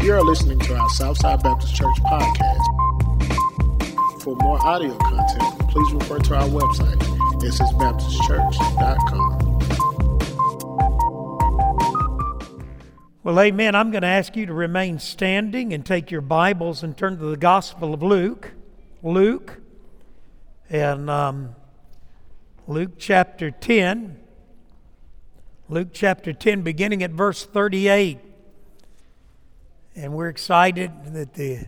You are listening to our Southside Baptist Church podcast. For more audio content, please refer to our website, ssbaptistchurch.com. Well, amen. I'm going to ask you to remain standing and take your Bibles and turn to the Gospel of Luke. Luke, and um, Luke chapter 10. Luke chapter 10, beginning at verse 38. And we're excited that the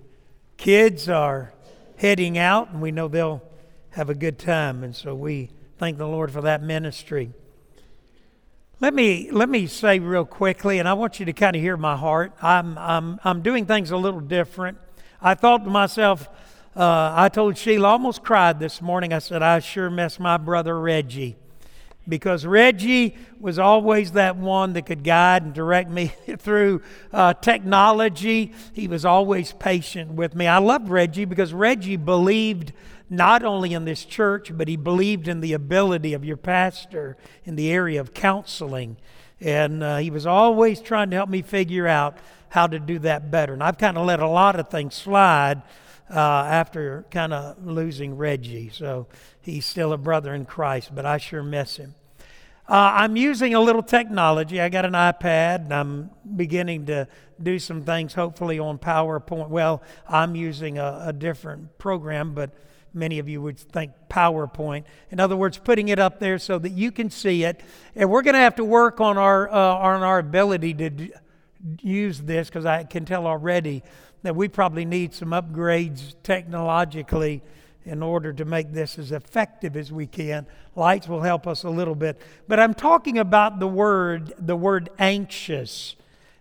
kids are heading out, and we know they'll have a good time. And so we thank the Lord for that ministry. Let me let me say real quickly, and I want you to kind of hear my heart. I'm I'm I'm doing things a little different. I thought to myself, uh, I told Sheila, almost cried this morning. I said, I sure miss my brother Reggie because Reggie was always that one that could guide and direct me through uh, technology. He was always patient with me. I loved Reggie because Reggie believed not only in this church, but he believed in the ability of your pastor in the area of counseling. And uh, he was always trying to help me figure out how to do that better. And I've kind of let a lot of things slide uh, after kind of losing Reggie. So he's still a brother in Christ, but I sure miss him. Uh, I'm using a little technology. I got an iPad and I'm beginning to do some things, hopefully, on PowerPoint. Well, I'm using a, a different program, but many of you would think PowerPoint. In other words, putting it up there so that you can see it. And we're going to have to work on our, uh, on our ability to d- use this because I can tell already that we probably need some upgrades technologically in order to make this as effective as we can. Lights will help us a little bit. But I'm talking about the word, the word anxious.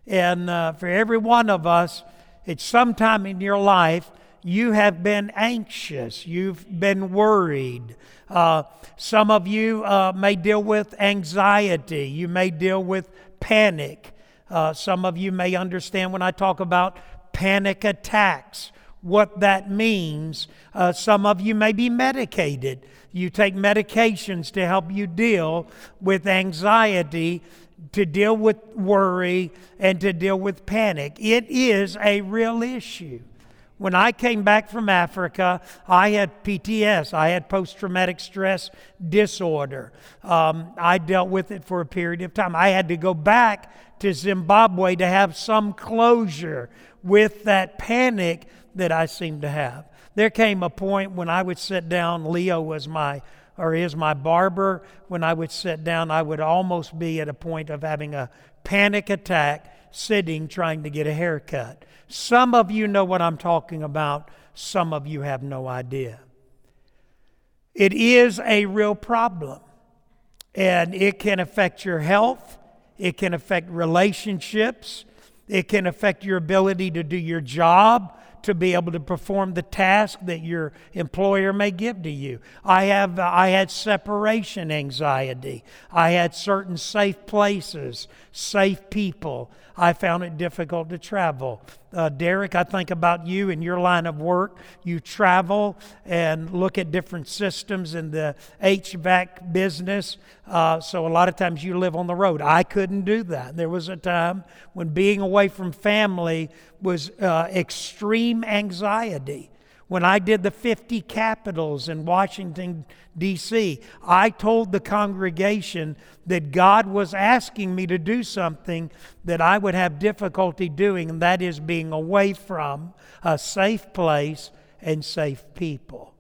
And uh, for every one of us, it's sometime in your life you have been anxious, you've been worried. Uh, some of you uh, may deal with anxiety, you may deal with panic. Uh, some of you may understand when I talk about panic attacks what that means. Uh, some of you may be medicated. You take medications to help you deal with anxiety, to deal with worry, and to deal with panic. It is a real issue. When I came back from Africa, I had PTS. I had post traumatic stress disorder. Um, I dealt with it for a period of time. I had to go back to Zimbabwe to have some closure with that panic that I seemed to have. There came a point when I would sit down, Leo was my or is my barber. When I would sit down, I would almost be at a point of having a panic attack sitting trying to get a haircut. Some of you know what I'm talking about, some of you have no idea. It is a real problem, and it can affect your health, it can affect relationships, it can affect your ability to do your job to be able to perform the task that your employer may give to you. I have I had separation anxiety. I had certain safe places, safe people. I found it difficult to travel. Uh, Derek, I think about you and your line of work. You travel and look at different systems in the HVAC business. Uh, so a lot of times you live on the road. I couldn't do that. There was a time when being away from family was uh, extreme anxiety. When I did the 50 capitals in Washington, D.C., I told the congregation that God was asking me to do something that I would have difficulty doing, and that is being away from a safe place and safe people.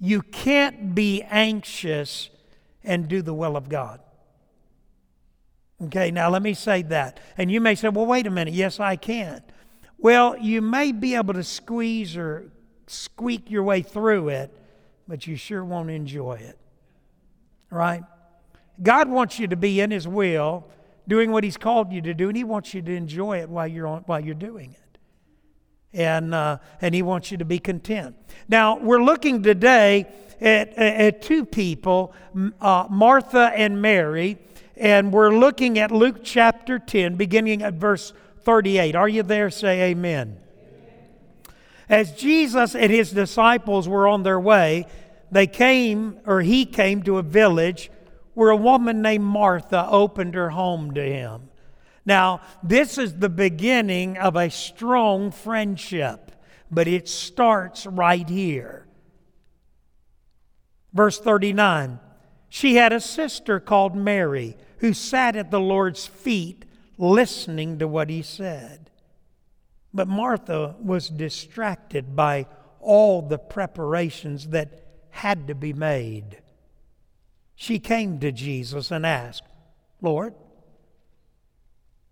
You can't be anxious and do the will of God. Okay, now let me say that. And you may say, well, wait a minute. Yes, I can. Well, you may be able to squeeze or squeak your way through it, but you sure won't enjoy it. Right? God wants you to be in His will, doing what He's called you to do, and He wants you to enjoy it while you're, on, while you're doing it. And, uh, and He wants you to be content. Now, we're looking today at, at two people, uh, Martha and Mary, and we're looking at Luke chapter 10, beginning at verse 38. Are you there? Say amen. As Jesus and his disciples were on their way, they came, or he came to a village where a woman named Martha opened her home to him. Now, this is the beginning of a strong friendship, but it starts right here. Verse 39 She had a sister called Mary who sat at the Lord's feet listening to what he said. But Martha was distracted by all the preparations that had to be made. She came to Jesus and asked, Lord,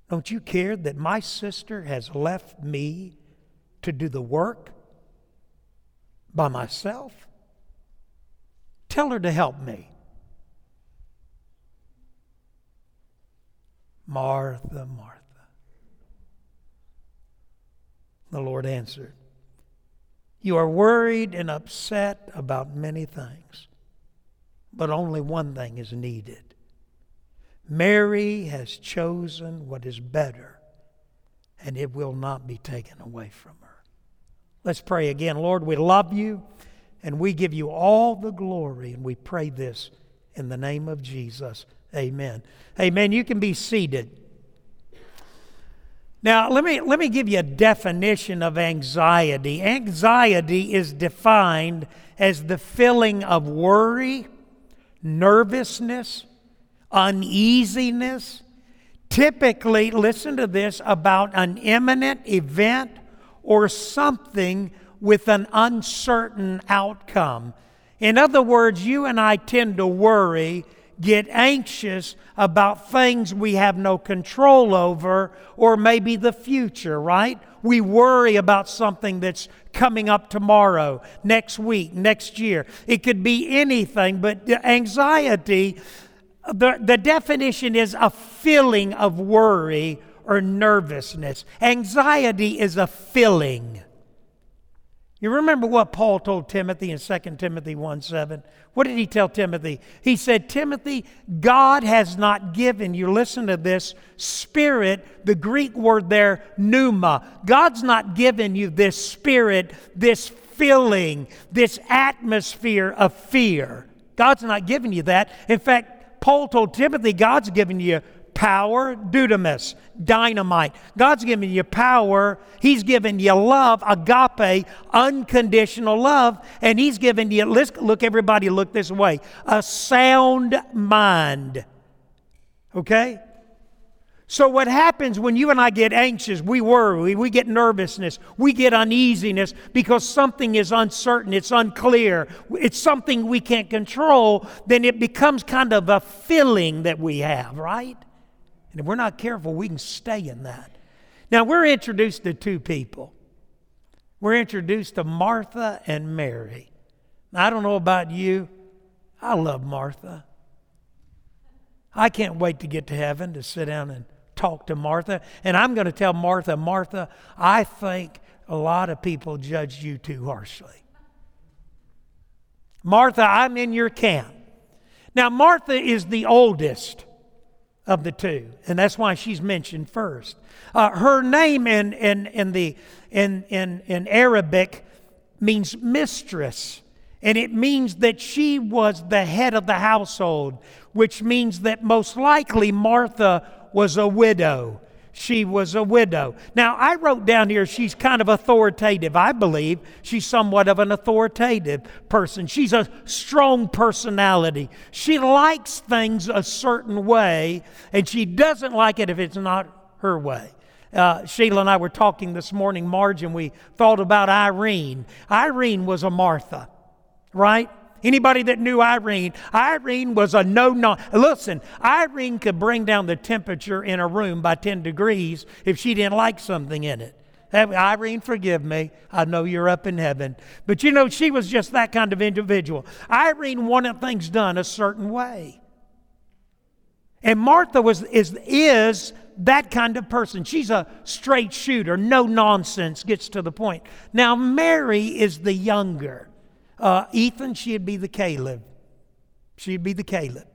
don't you care that my sister has left me to do the work by myself? Tell her to help me. Martha, Martha. The Lord answered, You are worried and upset about many things, but only one thing is needed. Mary has chosen what is better, and it will not be taken away from her. Let's pray again. Lord, we love you, and we give you all the glory, and we pray this in the name of Jesus. Amen. Amen. You can be seated. Now, let me, let me give you a definition of anxiety. Anxiety is defined as the feeling of worry, nervousness, uneasiness, typically, listen to this, about an imminent event or something with an uncertain outcome. In other words, you and I tend to worry, get anxious about things we have no control over, or maybe the future, right? We worry about something that's coming up tomorrow, next week, next year. It could be anything, but anxiety the, the definition is a feeling of worry or nervousness. Anxiety is a feeling. You remember what Paul told Timothy in 2 Timothy 1 7? What did he tell Timothy? He said, Timothy, God has not given you, listen to this, spirit, the Greek word there, pneuma. God's not given you this spirit, this feeling, this atmosphere of fear. God's not giving you that. In fact, Paul told Timothy, God's given you power, dynamite. God's given you power. He's given you love, agape, unconditional love. And He's given you, let's look, everybody, look this way, a sound mind. Okay? So, what happens when you and I get anxious, we worry, we get nervousness, we get uneasiness because something is uncertain, it's unclear, it's something we can't control, then it becomes kind of a feeling that we have, right? And if we're not careful, we can stay in that. Now, we're introduced to two people. We're introduced to Martha and Mary. I don't know about you, I love Martha. I can't wait to get to heaven to sit down and talk to Martha. And I'm going to tell Martha, Martha, I think a lot of people judge you too harshly. Martha, I'm in your camp. Now, Martha is the oldest of the two, and that's why she's mentioned first. Uh, her name in, in, in, the, in, in, in Arabic means mistress, and it means that she was the head of the household, which means that most likely Martha was a widow. She was a widow. Now, I wrote down here she's kind of authoritative. I believe she's somewhat of an authoritative person. She's a strong personality. She likes things a certain way, and she doesn't like it if it's not her way. Uh, Sheila and I were talking this morning, Marge, and we thought about Irene. Irene was a Martha, right? Anybody that knew Irene, Irene was a no no. Listen, Irene could bring down the temperature in a room by 10 degrees if she didn't like something in it. Irene, forgive me. I know you're up in heaven. But you know, she was just that kind of individual. Irene wanted things done a certain way. And Martha was, is, is that kind of person. She's a straight shooter, no nonsense, gets to the point. Now, Mary is the younger. Uh, Ethan, she'd be the Caleb. She'd be the Caleb.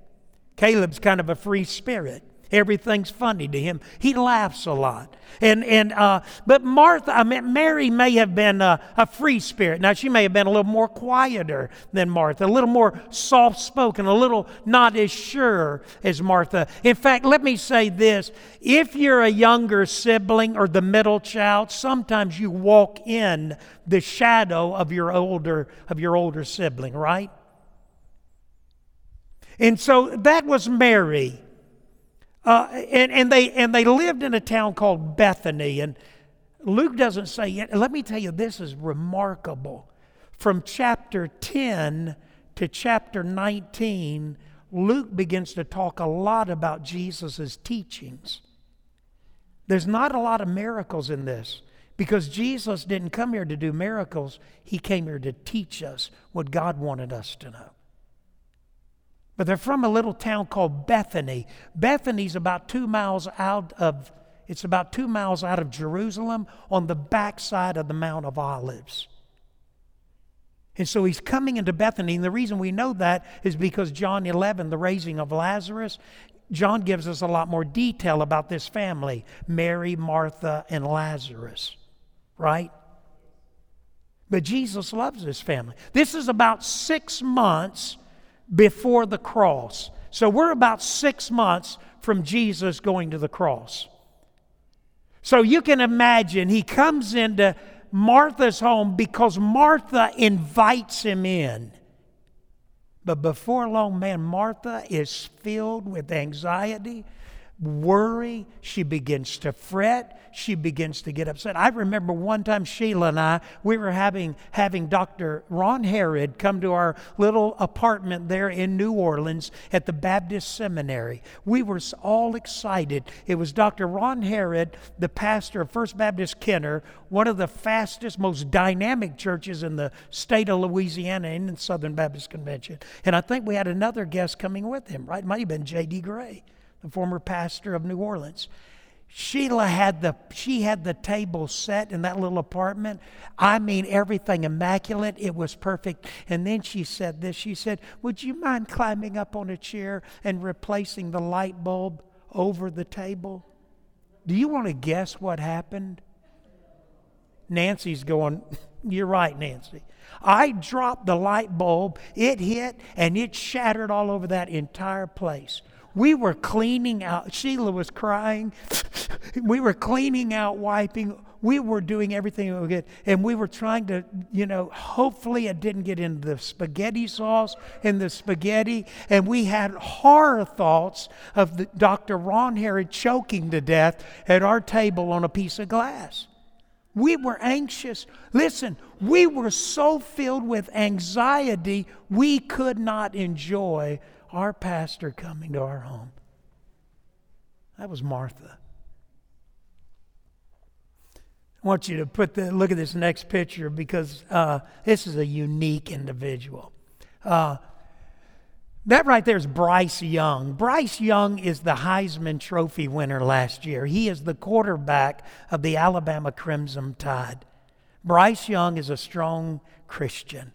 Caleb's kind of a free spirit. Everything's funny to him. He laughs a lot. And, and, uh, but Martha, I mean, Mary may have been a, a free spirit. Now, she may have been a little more quieter than Martha, a little more soft spoken, a little not as sure as Martha. In fact, let me say this if you're a younger sibling or the middle child, sometimes you walk in the shadow of your older, of your older sibling, right? And so that was Mary. Uh, and, and, they, and they lived in a town called Bethany. And Luke doesn't say yet. Let me tell you, this is remarkable. From chapter 10 to chapter 19, Luke begins to talk a lot about Jesus' teachings. There's not a lot of miracles in this because Jesus didn't come here to do miracles, He came here to teach us what God wanted us to know. But they're from a little town called Bethany. Bethany's about two miles out of it's about two miles out of Jerusalem on the backside of the Mount of Olives. And so he's coming into Bethany, and the reason we know that is because John 11, the raising of Lazarus, John gives us a lot more detail about this family Mary, Martha, and Lazarus, right? But Jesus loves this family. This is about six months before the cross. So we're about six months from Jesus going to the cross. So you can imagine he comes into Martha's home because Martha invites him in. But before long, man, Martha is filled with anxiety worry. She begins to fret. She begins to get upset. I remember one time Sheila and I, we were having, having Dr. Ron Herrod come to our little apartment there in New Orleans at the Baptist Seminary. We were all excited. It was Dr. Ron Herrod, the pastor of First Baptist Kenner, one of the fastest, most dynamic churches in the state of Louisiana in the Southern Baptist Convention. And I think we had another guest coming with him, right? It might have been J.D. Grey the former pastor of New Orleans. Sheila had the she had the table set in that little apartment. I mean everything immaculate. It was perfect. And then she said this. She said, "Would you mind climbing up on a chair and replacing the light bulb over the table?" Do you want to guess what happened? Nancy's going, You're right, Nancy. I dropped the light bulb, it hit, and it shattered all over that entire place. We were cleaning out, Sheila was crying. we were cleaning out, wiping. We were doing everything we could. And we were trying to, you know, hopefully it didn't get into the spaghetti sauce and the spaghetti. And we had horror thoughts of the, Dr. Ron Herrod choking to death at our table on a piece of glass. We were anxious. Listen, we were so filled with anxiety, we could not enjoy our pastor coming to our home. That was Martha. I want you to put the look at this next picture because uh, this is a unique individual. Uh, that right there is Bryce Young. Bryce Young is the Heisman Trophy winner last year. He is the quarterback of the Alabama Crimson Tide. Bryce Young is a strong Christian.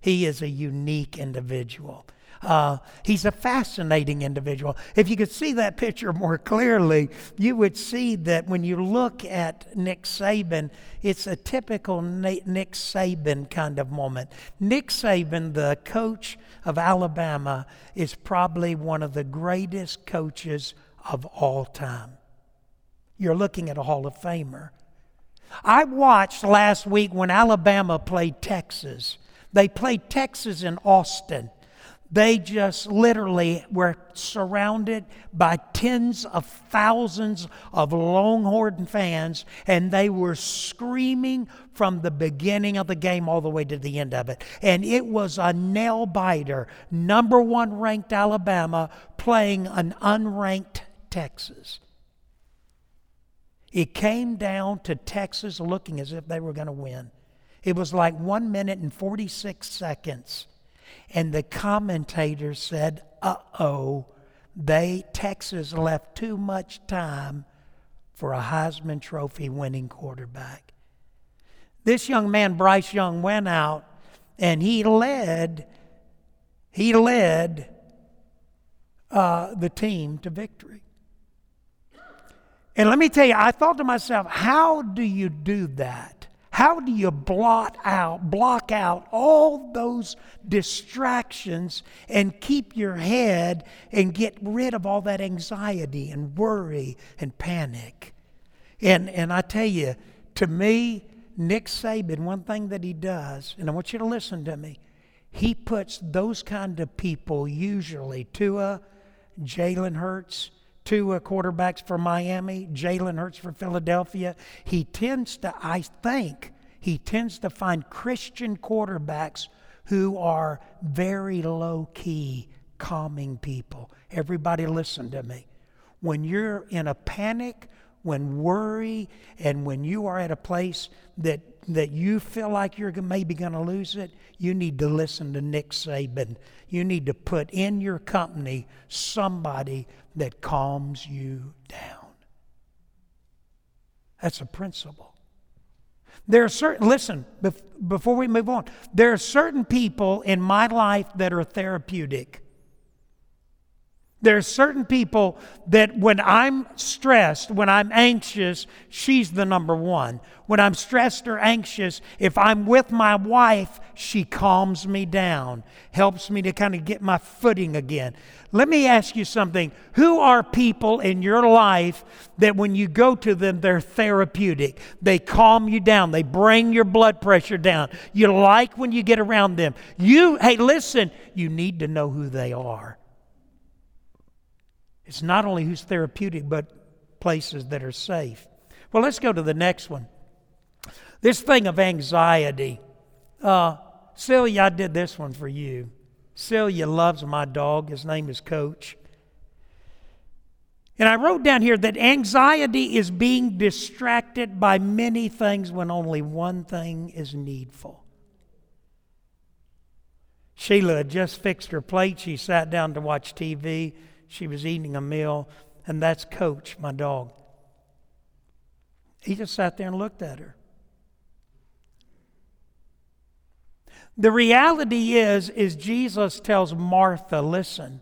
He is a unique individual. Uh, he's a fascinating individual. If you could see that picture more clearly, you would see that when you look at Nick Saban, it's a typical Nick Saban kind of moment. Nick Saban, the coach of Alabama, is probably one of the greatest coaches of all time. You're looking at a Hall of Famer. I watched last week when Alabama played Texas. They played Texas in Austin. They just literally were surrounded by tens of thousands of Longhorn fans, and they were screaming from the beginning of the game all the way to the end of it. And it was a nail biter. Number one ranked Alabama playing an unranked Texas. It came down to Texas looking as if they were going to win. It was like one minute and 46 seconds and the commentator said, uh oh, they, Texas left too much time for a Heisman Trophy winning quarterback. This young man, Bryce Young, went out and he led, he led uh, the team to victory. And let me tell you, I thought to myself, how do you do that? How do you blot out, block out all those distractions and keep your head and get rid of all that anxiety and worry and panic? And, and I tell you, to me, Nick Saban, one thing that he does, and I want you to listen to me, he puts those kind of people usually, Tua, Jalen Hurts, Tua uh, quarterbacks for Miami, Jalen Hurts for Philadelphia. He tends to, I think, he tends to find Christian quarterbacks who are very low key, calming people. Everybody, listen to me. When you're in a panic, when worry, and when you are at a place that that you feel like you're maybe going to lose it, you need to listen to Nick Saban. You need to put in your company somebody that calms you down. That's a principle. There are certain, listen, before we move on, there are certain people in my life that are therapeutic. There are certain people that when I'm stressed, when I'm anxious, she's the number one. When I'm stressed or anxious, if I'm with my wife, she calms me down, helps me to kind of get my footing again. Let me ask you something. Who are people in your life that when you go to them, they're therapeutic? They calm you down, they bring your blood pressure down. You like when you get around them. You, hey, listen, you need to know who they are. It's not only who's therapeutic, but places that are safe. Well, let's go to the next one. This thing of anxiety. Uh, Celia, I did this one for you. Celia loves my dog. His name is Coach. And I wrote down here that anxiety is being distracted by many things when only one thing is needful. Sheila had just fixed her plate. She sat down to watch TV. She was eating a meal, and that's Coach, my dog. He just sat there and looked at her. The reality is, is Jesus tells Martha, listen,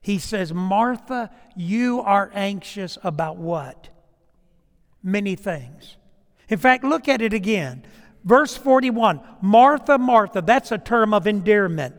he says, Martha, you are anxious about what? Many things. In fact, look at it again. Verse 41 Martha, Martha, that's a term of endearment.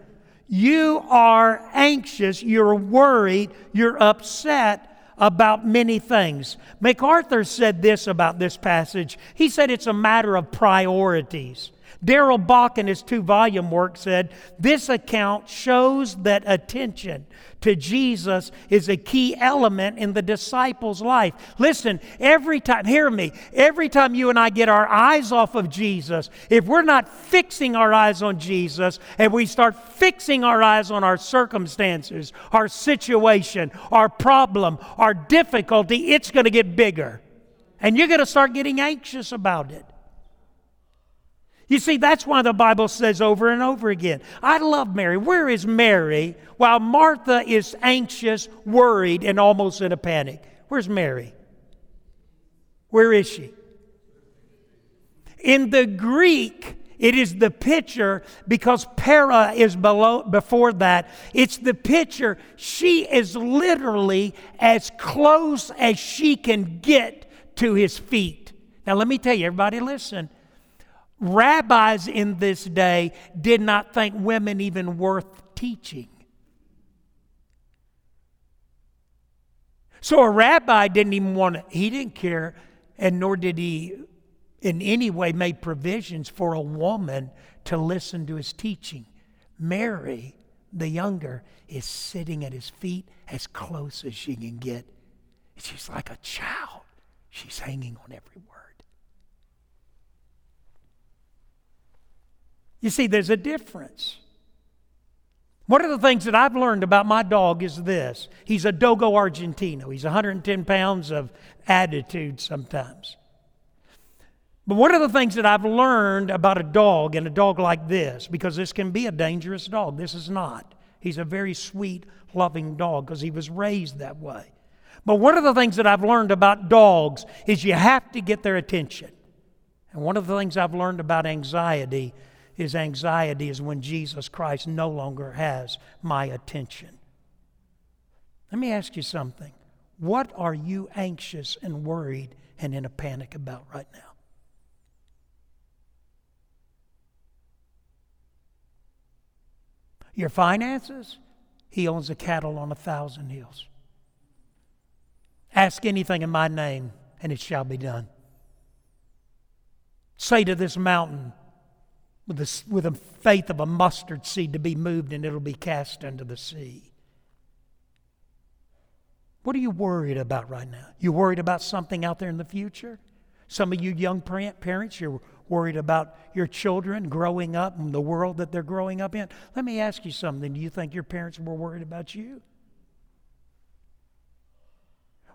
You are anxious, you're worried, you're upset about many things. MacArthur said this about this passage. He said it's a matter of priorities. Darrell Bock, in his two volume work, said this account shows that attention to Jesus is a key element in the disciples' life. Listen, every time, hear me, every time you and I get our eyes off of Jesus, if we're not fixing our eyes on Jesus and we start fixing our eyes on our circumstances, our situation, our problem, our difficulty, it's going to get bigger. And you're going to start getting anxious about it. You see, that's why the Bible says over and over again. I love Mary. Where is Mary while Martha is anxious, worried, and almost in a panic? Where's Mary? Where is she? In the Greek, it is the picture because para is below before that. It's the picture. She is literally as close as she can get to his feet. Now let me tell you, everybody listen rabbis in this day did not think women even worth teaching. So a rabbi didn't even want to, he didn't care, and nor did he in any way make provisions for a woman to listen to his teaching. Mary, the younger, is sitting at his feet as close as she can get. She's like a child. She's hanging on every word. You see, there's a difference. One of the things that I've learned about my dog is this he's a Dogo Argentino. He's 110 pounds of attitude sometimes. But one of the things that I've learned about a dog and a dog like this, because this can be a dangerous dog, this is not. He's a very sweet, loving dog because he was raised that way. But one of the things that I've learned about dogs is you have to get their attention. And one of the things I've learned about anxiety his anxiety is when Jesus Christ no longer has my attention. Let me ask you something. What are you anxious and worried and in a panic about right now? Your finances? He owns a cattle on a thousand hills. Ask anything in my name, and it shall be done. Say to this mountain, with the, with faith of a mustard seed, to be moved, and it'll be cast into the sea. What are you worried about right now? You worried about something out there in the future? Some of you young parents, you're worried about your children growing up and the world that they're growing up in. Let me ask you something. Do you think your parents were worried about you?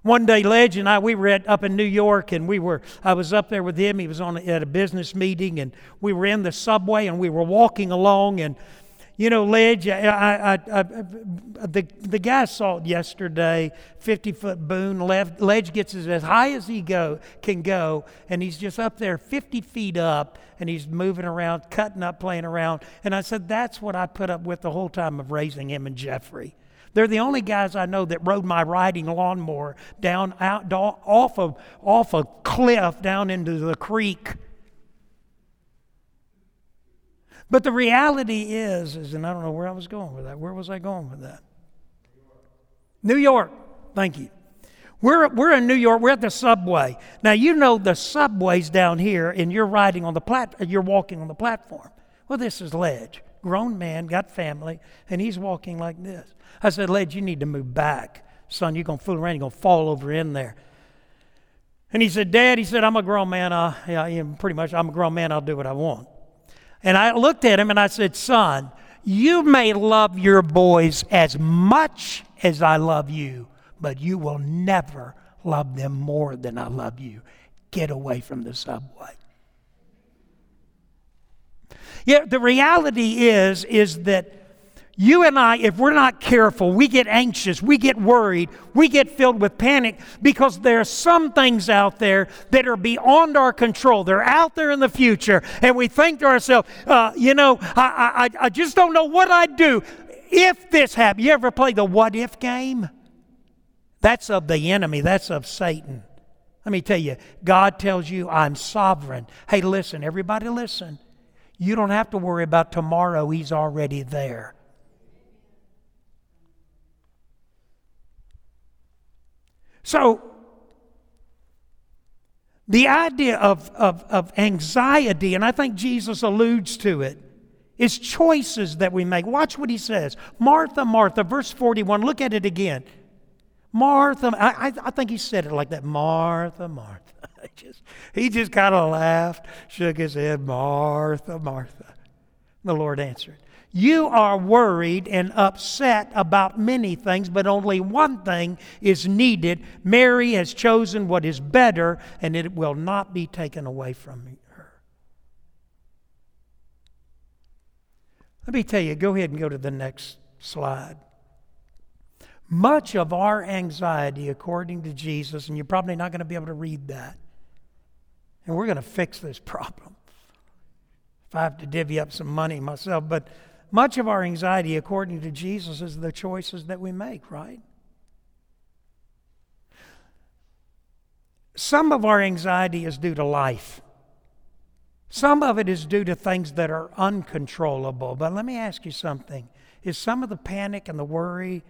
One day, Ledge and I, we were at, up in New York, and we were. I was up there with him. He was on at a business meeting, and we were in the subway, and we were walking along, and you know, Ledge, I, I, I, the, the guy saw it yesterday, 50 foot boom. Left, Ledge gets as high as he go, can go, and he's just up there 50 feet up, and he's moving around, cutting up, playing around. And I said, That's what I put up with the whole time of raising him and Jeffrey. They're the only guys I know that rode my riding lawnmower down out, off, of, off a cliff down into the creek but the reality is, is, and I don't know where I was going with that. Where was I going with that? New York. Thank you. We're, we're in New York. We're at the subway. Now, you know the subway's down here, and you're riding on the plat- you're walking on the platform. Well, this is Ledge. Grown man, got family, and he's walking like this. I said, Ledge, you need to move back. Son, you're going to fool around. You're going to fall over in there. And he said, Dad, he said, I'm a grown man. Uh, yeah, pretty much, I'm a grown man. I'll do what I want. And I looked at him and I said, Son, you may love your boys as much as I love you, but you will never love them more than I love you. Get away from the subway. Yeah, the reality is is that you and I, if we're not careful, we get anxious, we get worried, we get filled with panic because there are some things out there that are beyond our control. They're out there in the future, and we think to ourselves, uh, you know, I, I, I just don't know what I'd do if this happened. You ever play the what if game? That's of the enemy, that's of Satan. Let me tell you, God tells you, I'm sovereign. Hey, listen, everybody, listen. You don't have to worry about tomorrow, He's already there. So, the idea of, of, of anxiety, and I think Jesus alludes to it, is choices that we make. Watch what he says. Martha, Martha, verse 41, look at it again. Martha, I, I, think he said it like that. Martha, Martha. just, he just kind of laughed, shook his head. Martha, Martha. The Lord answered, you are worried and upset about many things, but only one thing is needed. Mary has chosen what is better, and it will not be taken away from her. Let me tell you, go ahead and go to the next slide. Much of our anxiety, according to Jesus, and you're probably not going to be able to read that, and we're going to fix this problem. If I have to divvy up some money myself, but much of our anxiety, according to Jesus, is the choices that we make, right? Some of our anxiety is due to life. Some of it is due to things that are uncontrollable. But let me ask you something. Is some of the panic and the worry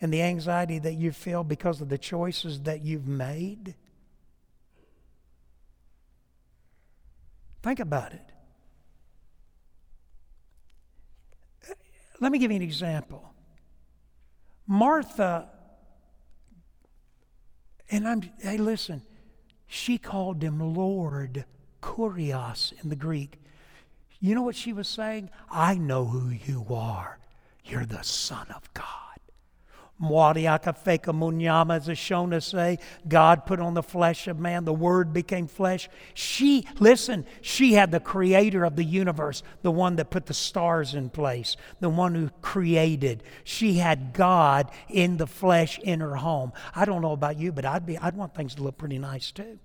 and the anxiety that you feel because of the choices that you've made? Think about it. Let me give you an example. Martha, and I'm, hey, listen, she called him Lord, Kurios in the Greek. You know what she was saying? I know who you are. You're the Son of God. Mwariaka feka munyama, as Shona say, God put on the flesh of man, the Word became flesh. She, listen, she had the creator of the universe, the one that put the stars in place, the one who created. She had God in the flesh in her home. I don't know about you, but I'd be I'd want things to look pretty nice too.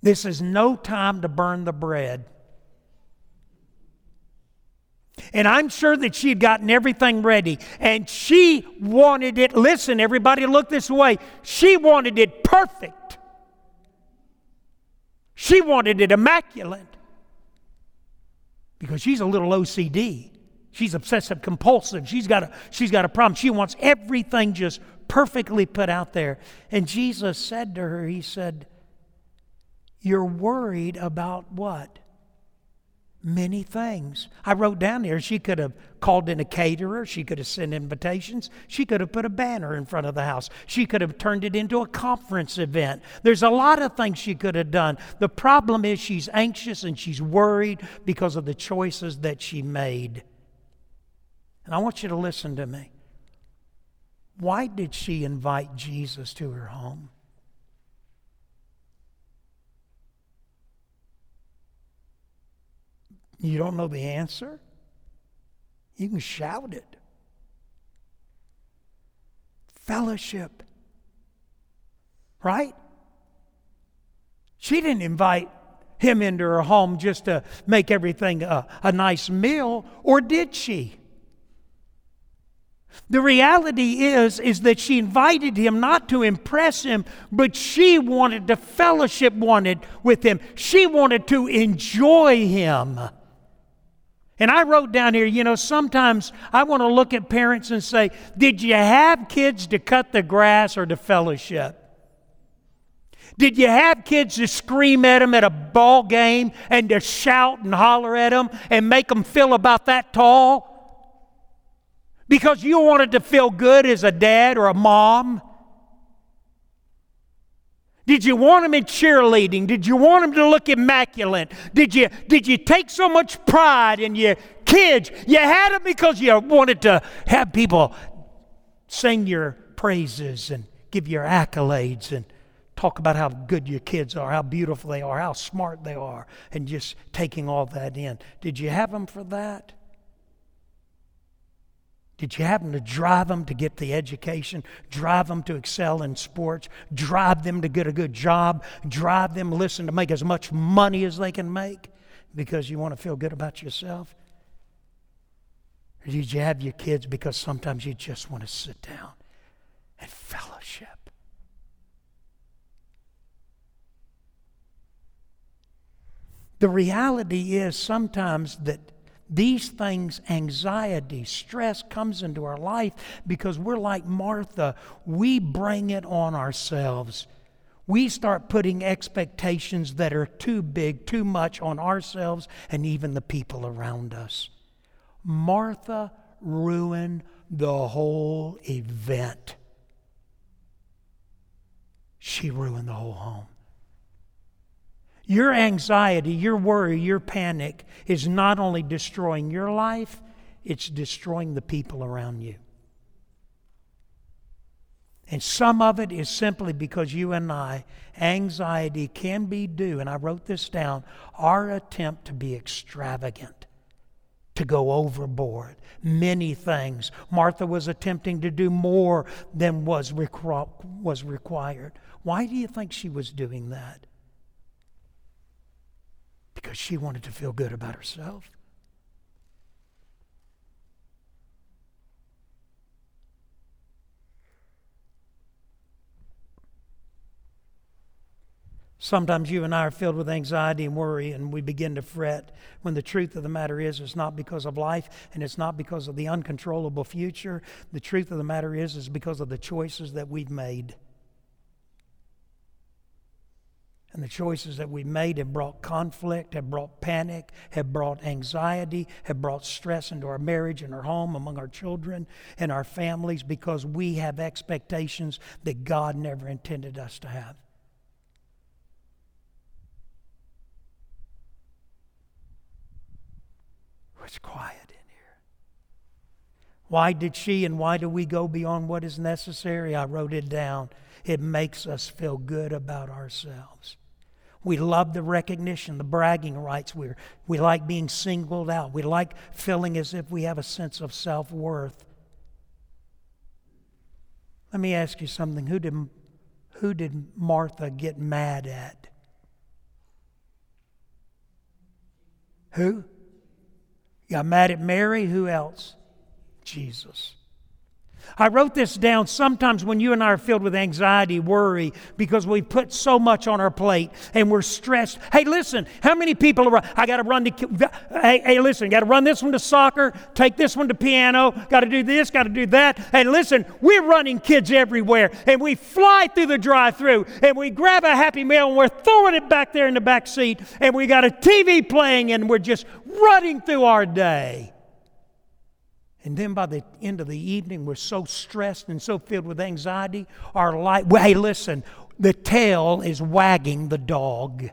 This is no time to burn the bread. And I'm sure that she had gotten everything ready. And she wanted it, listen, everybody, look this way. She wanted it perfect. She wanted it immaculate. Because she's a little OCD. She's obsessive compulsive. She's got a, she's got a problem. She wants everything just perfectly put out there. And Jesus said to her, He said, You're worried about what? Many things. I wrote down there she could have called in a caterer, she could have sent invitations, she could have put a banner in front of the house, she could have turned it into a conference event. There's a lot of things she could have done. The problem is she's anxious and she's worried because of the choices that she made. And I want you to listen to me. Why did she invite Jesus to her home? You don't know the answer? You can shout it. Fellowship. Right? She didn't invite him into her home just to make everything a, a nice meal, or did she? The reality is is that she invited him not to impress him, but she wanted to fellowship wanted with him. She wanted to enjoy him. And I wrote down here, you know, sometimes I want to look at parents and say, Did you have kids to cut the grass or to fellowship? Did you have kids to scream at them at a ball game and to shout and holler at them and make them feel about that tall? Because you wanted to feel good as a dad or a mom? Did you want them in cheerleading? Did you want them to look immaculate? Did you, did you take so much pride in your kids? You had them because you wanted to have people sing your praises and give your accolades and talk about how good your kids are, how beautiful they are, how smart they are, and just taking all that in. Did you have them for that? Did you happen to drive them to get the education, drive them to excel in sports, drive them to get a good job, drive them, listen, to make as much money as they can make because you want to feel good about yourself? Or did you have your kids because sometimes you just want to sit down and fellowship? The reality is sometimes that these things, anxiety, stress comes into our life because we're like Martha. We bring it on ourselves. We start putting expectations that are too big, too much on ourselves and even the people around us. Martha ruined the whole event. She ruined the whole home. Your anxiety, your worry, your panic is not only destroying your life, it's destroying the people around you. And some of it is simply because you and I, anxiety can be due, and I wrote this down, our attempt to be extravagant, to go overboard. Many things. Martha was attempting to do more than was, requ- was required. Why do you think she was doing that? Because she wanted to feel good about herself. Sometimes you and I are filled with anxiety and worry, and we begin to fret when the truth of the matter is it's not because of life and it's not because of the uncontrollable future. The truth of the matter is it's because of the choices that we've made. And the choices that we made have brought conflict, have brought panic, have brought anxiety, have brought stress into our marriage and our home, among our children and our families, because we have expectations that God never intended us to have. It's quiet in here. Why did she and why do we go beyond what is necessary? I wrote it down. It makes us feel good about ourselves. We love the recognition, the bragging rights. we we like being singled out. We like feeling as if we have a sense of self worth. Let me ask you something. Who did, who did Martha get mad at? Who? Got mad at Mary. Who else? Jesus. I wrote this down sometimes when you and I are filled with anxiety, worry, because we put so much on our plate and we're stressed. Hey, listen, how many people are, I got to run to, hey, hey listen, got to run this one to soccer, take this one to piano, got to do this, got to do that. And listen, we're running kids everywhere and we fly through the drive through and we grab a Happy Meal and we're throwing it back there in the back seat and we got a TV playing and we're just running through our day. And then by the end of the evening, we're so stressed and so filled with anxiety. Our life, well, hey, listen, the tail is wagging the dog.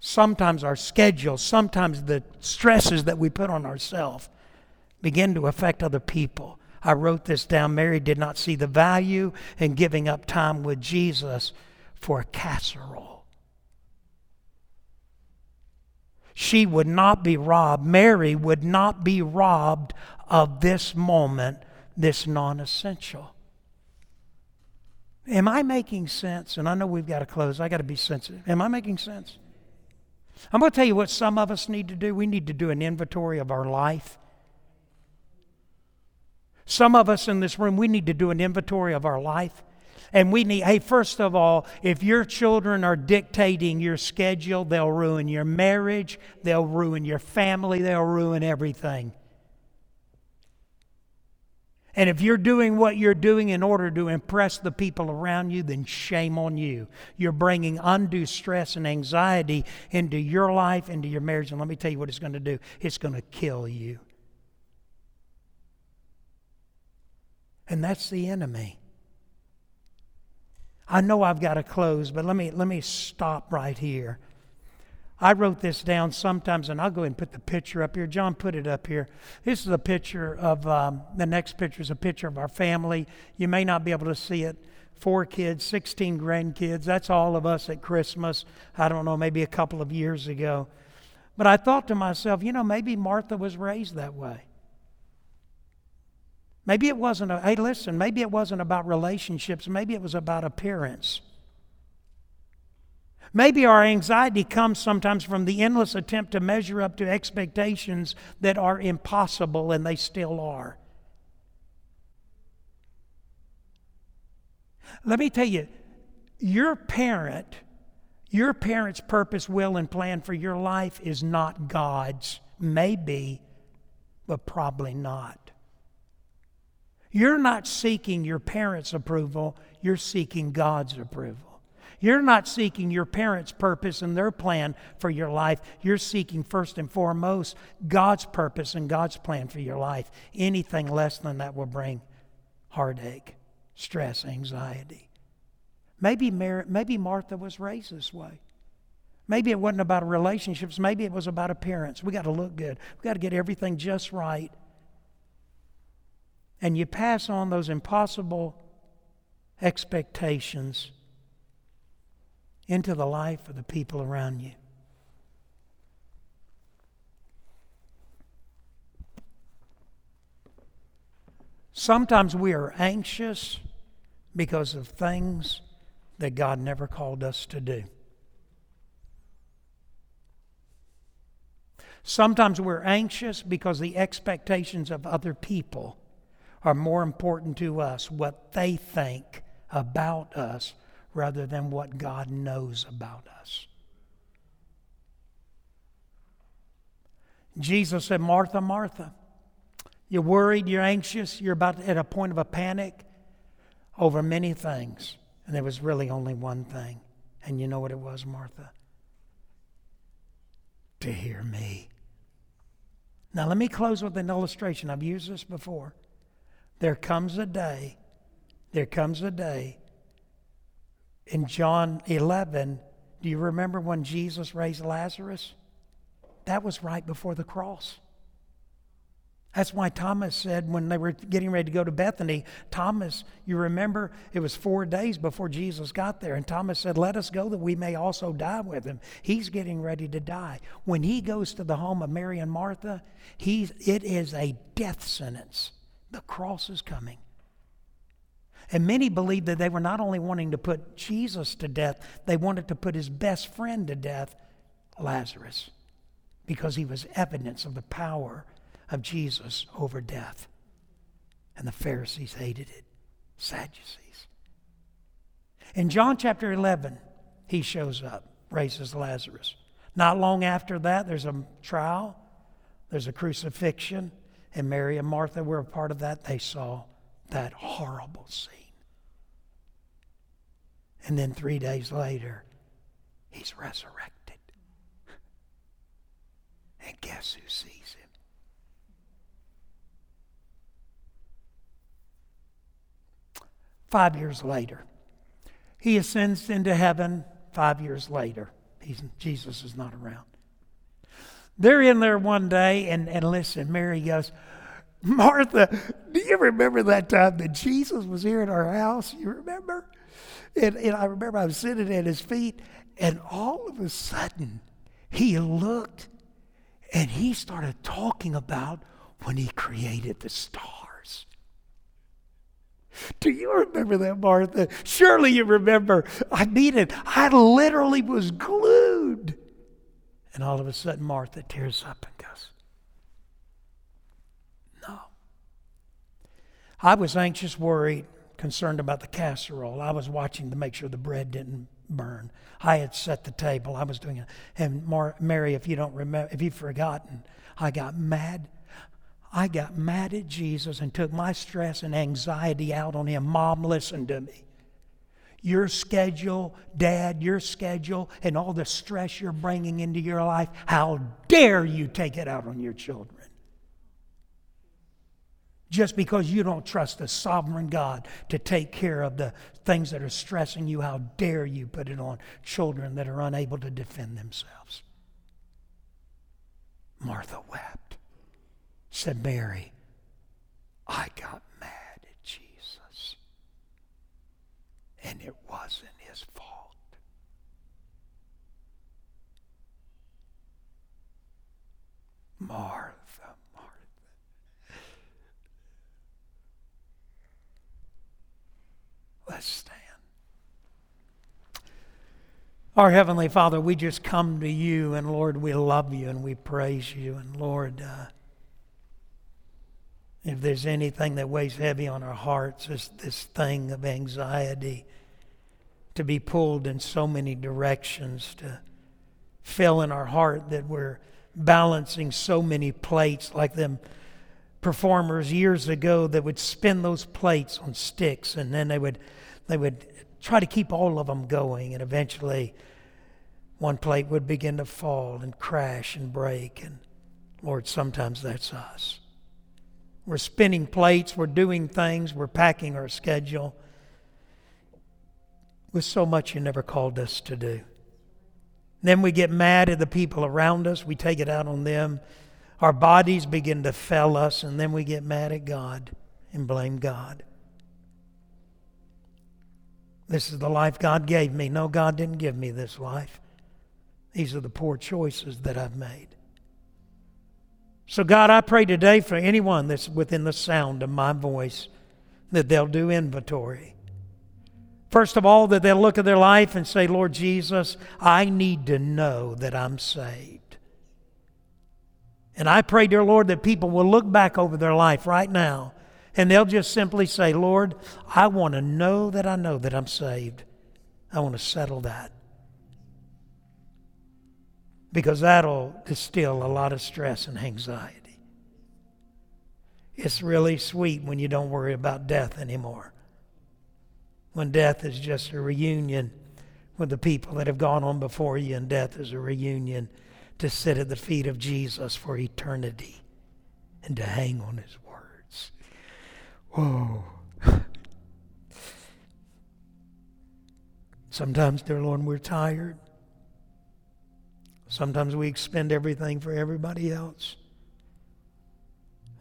Sometimes our schedule, sometimes the stresses that we put on ourselves begin to affect other people. I wrote this down. Mary did not see the value in giving up time with Jesus for a casserole. She would not be robbed. Mary would not be robbed of this moment, this non essential. Am I making sense? And I know we've got to close. I got to be sensitive. Am I making sense? I'm going to tell you what some of us need to do. We need to do an inventory of our life. Some of us in this room, we need to do an inventory of our life. And we need, hey, first of all, if your children are dictating your schedule, they'll ruin your marriage, they'll ruin your family, they'll ruin everything. And if you're doing what you're doing in order to impress the people around you, then shame on you. You're bringing undue stress and anxiety into your life, into your marriage. And let me tell you what it's going to do it's going to kill you. And that's the enemy. I know I've got to close, but let me, let me stop right here. I wrote this down sometimes, and I'll go and put the picture up here. John, put it up here. This is a picture of, um, the next picture is a picture of our family. You may not be able to see it. Four kids, 16 grandkids. That's all of us at Christmas. I don't know, maybe a couple of years ago. But I thought to myself, you know, maybe Martha was raised that way. Maybe it wasn't, a, hey, listen, maybe it wasn't about relationships, maybe it was about appearance. Maybe our anxiety comes sometimes from the endless attempt to measure up to expectations that are impossible, and they still are. Let me tell you, your parent, your parent's purpose, will, and plan for your life is not God's. Maybe, but probably not. You're not seeking your parents' approval, you're seeking God's approval. You're not seeking your parents' purpose and their plan for your life. You're seeking first and foremost God's purpose and God's plan for your life. Anything less than that will bring heartache, stress, anxiety. Maybe, Mar- maybe Martha was raised this way. Maybe it wasn't about relationships. Maybe it was about appearance. We got to look good. We got to get everything just right and you pass on those impossible expectations into the life of the people around you. Sometimes we are anxious because of things that God never called us to do. Sometimes we're anxious because the expectations of other people are more important to us, what they think about us, rather than what God knows about us. Jesus said, Martha, Martha, you're worried, you're anxious, you're about at a point of a panic over many things. And there was really only one thing. And you know what it was, Martha? To hear me. Now, let me close with an illustration. I've used this before. There comes a day, there comes a day in John 11. Do you remember when Jesus raised Lazarus? That was right before the cross. That's why Thomas said when they were getting ready to go to Bethany, Thomas, you remember, it was four days before Jesus got there. And Thomas said, Let us go that we may also die with him. He's getting ready to die. When he goes to the home of Mary and Martha, he's, it is a death sentence. The cross is coming. And many believed that they were not only wanting to put Jesus to death, they wanted to put his best friend to death, Lazarus. because he was evidence of the power of Jesus over death. And the Pharisees hated it, Sadducees. In John chapter 11, he shows up, raises Lazarus. Not long after that, there's a trial, there's a crucifixion, and Mary and Martha were a part of that. They saw that horrible scene. And then three days later, he's resurrected. And guess who sees him? Five years later, he ascends into heaven. Five years later, Jesus is not around. They're in there one day, and, and listen, Mary goes, Martha, do you remember that time that Jesus was here at our house? You remember? And, and I remember I was sitting at his feet, and all of a sudden, he looked and he started talking about when he created the stars. Do you remember that, Martha? Surely you remember. I mean it. I literally was glued. And all of a sudden, Martha tears up and goes, No. I was anxious, worried, concerned about the casserole. I was watching to make sure the bread didn't burn. I had set the table. I was doing it. And Mar- Mary, if you don't remember, if you've forgotten, I got mad. I got mad at Jesus and took my stress and anxiety out on him. Mom, listen to me. Your schedule, dad, your schedule, and all the stress you're bringing into your life, how dare you take it out on your children? Just because you don't trust the sovereign God to take care of the things that are stressing you, how dare you put it on children that are unable to defend themselves? Martha wept, said Mary, I got mad at Jesus, and it wasn't his fault. Martha. Martha. Let's stand. Our Heavenly Father, we just come to you, and Lord, we love you and we praise you. And Lord, uh, if there's anything that weighs heavy on our hearts, it's this thing of anxiety to be pulled in so many directions, to fill in our heart that we're balancing so many plates like them performers years ago that would spin those plates on sticks and then they would they would try to keep all of them going and eventually one plate would begin to fall and crash and break and lord sometimes that's us we're spinning plates we're doing things we're packing our schedule with so much you never called us to do then we get mad at the people around us we take it out on them our bodies begin to fail us, and then we get mad at God and blame God. This is the life God gave me. No, God didn't give me this life. These are the poor choices that I've made. So, God, I pray today for anyone that's within the sound of my voice that they'll do inventory. First of all, that they'll look at their life and say, Lord Jesus, I need to know that I'm saved. And I pray, dear Lord, that people will look back over their life right now and they'll just simply say, Lord, I want to know that I know that I'm saved. I want to settle that. Because that'll distill a lot of stress and anxiety. It's really sweet when you don't worry about death anymore. When death is just a reunion with the people that have gone on before you, and death is a reunion to sit at the feet of Jesus for eternity and to hang on his words. Whoa. Sometimes, dear Lord, we're tired. Sometimes we expend everything for everybody else.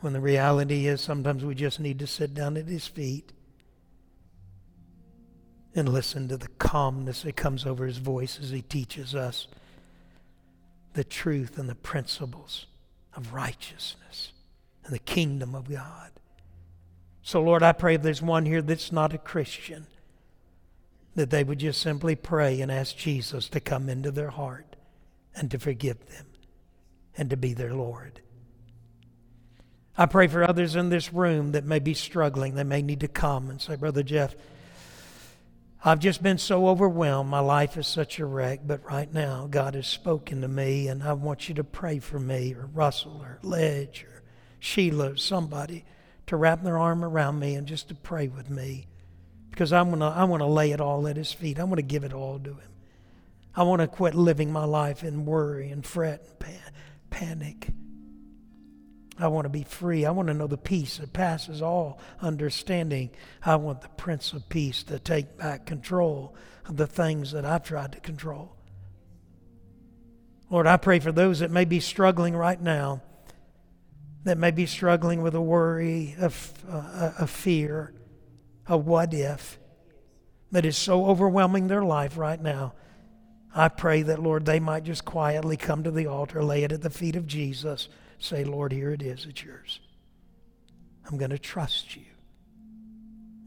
When the reality is, sometimes we just need to sit down at his feet and listen to the calmness that comes over his voice as he teaches us the truth and the principles of righteousness and the kingdom of God. So, Lord, I pray if there's one here that's not a Christian, that they would just simply pray and ask Jesus to come into their heart and to forgive them and to be their Lord. I pray for others in this room that may be struggling. They may need to come and say, Brother Jeff, I've just been so overwhelmed. My life is such a wreck. But right now, God has spoken to me, and I want you to pray for me, or Russell, or Ledge, or Sheila, or somebody to wrap their arm around me and just to pray with me. Because I'm gonna, I wanna lay it all at His feet. I want to give it all to Him. I want to quit living my life in worry and fret and pan- panic. I want to be free. I want to know the peace that passes all understanding. I want the Prince of Peace to take back control of the things that I've tried to control. Lord, I pray for those that may be struggling right now, that may be struggling with a worry, a, a, uh, a fear, a what if, that is so overwhelming their life right now. I pray that, Lord, they might just quietly come to the altar, lay it at the feet of Jesus Say, Lord, here it is, it's yours. I'm going to trust you.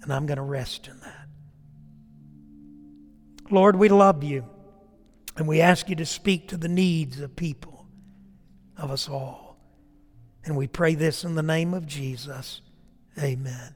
And I'm going to rest in that. Lord, we love you. And we ask you to speak to the needs of people, of us all. And we pray this in the name of Jesus. Amen.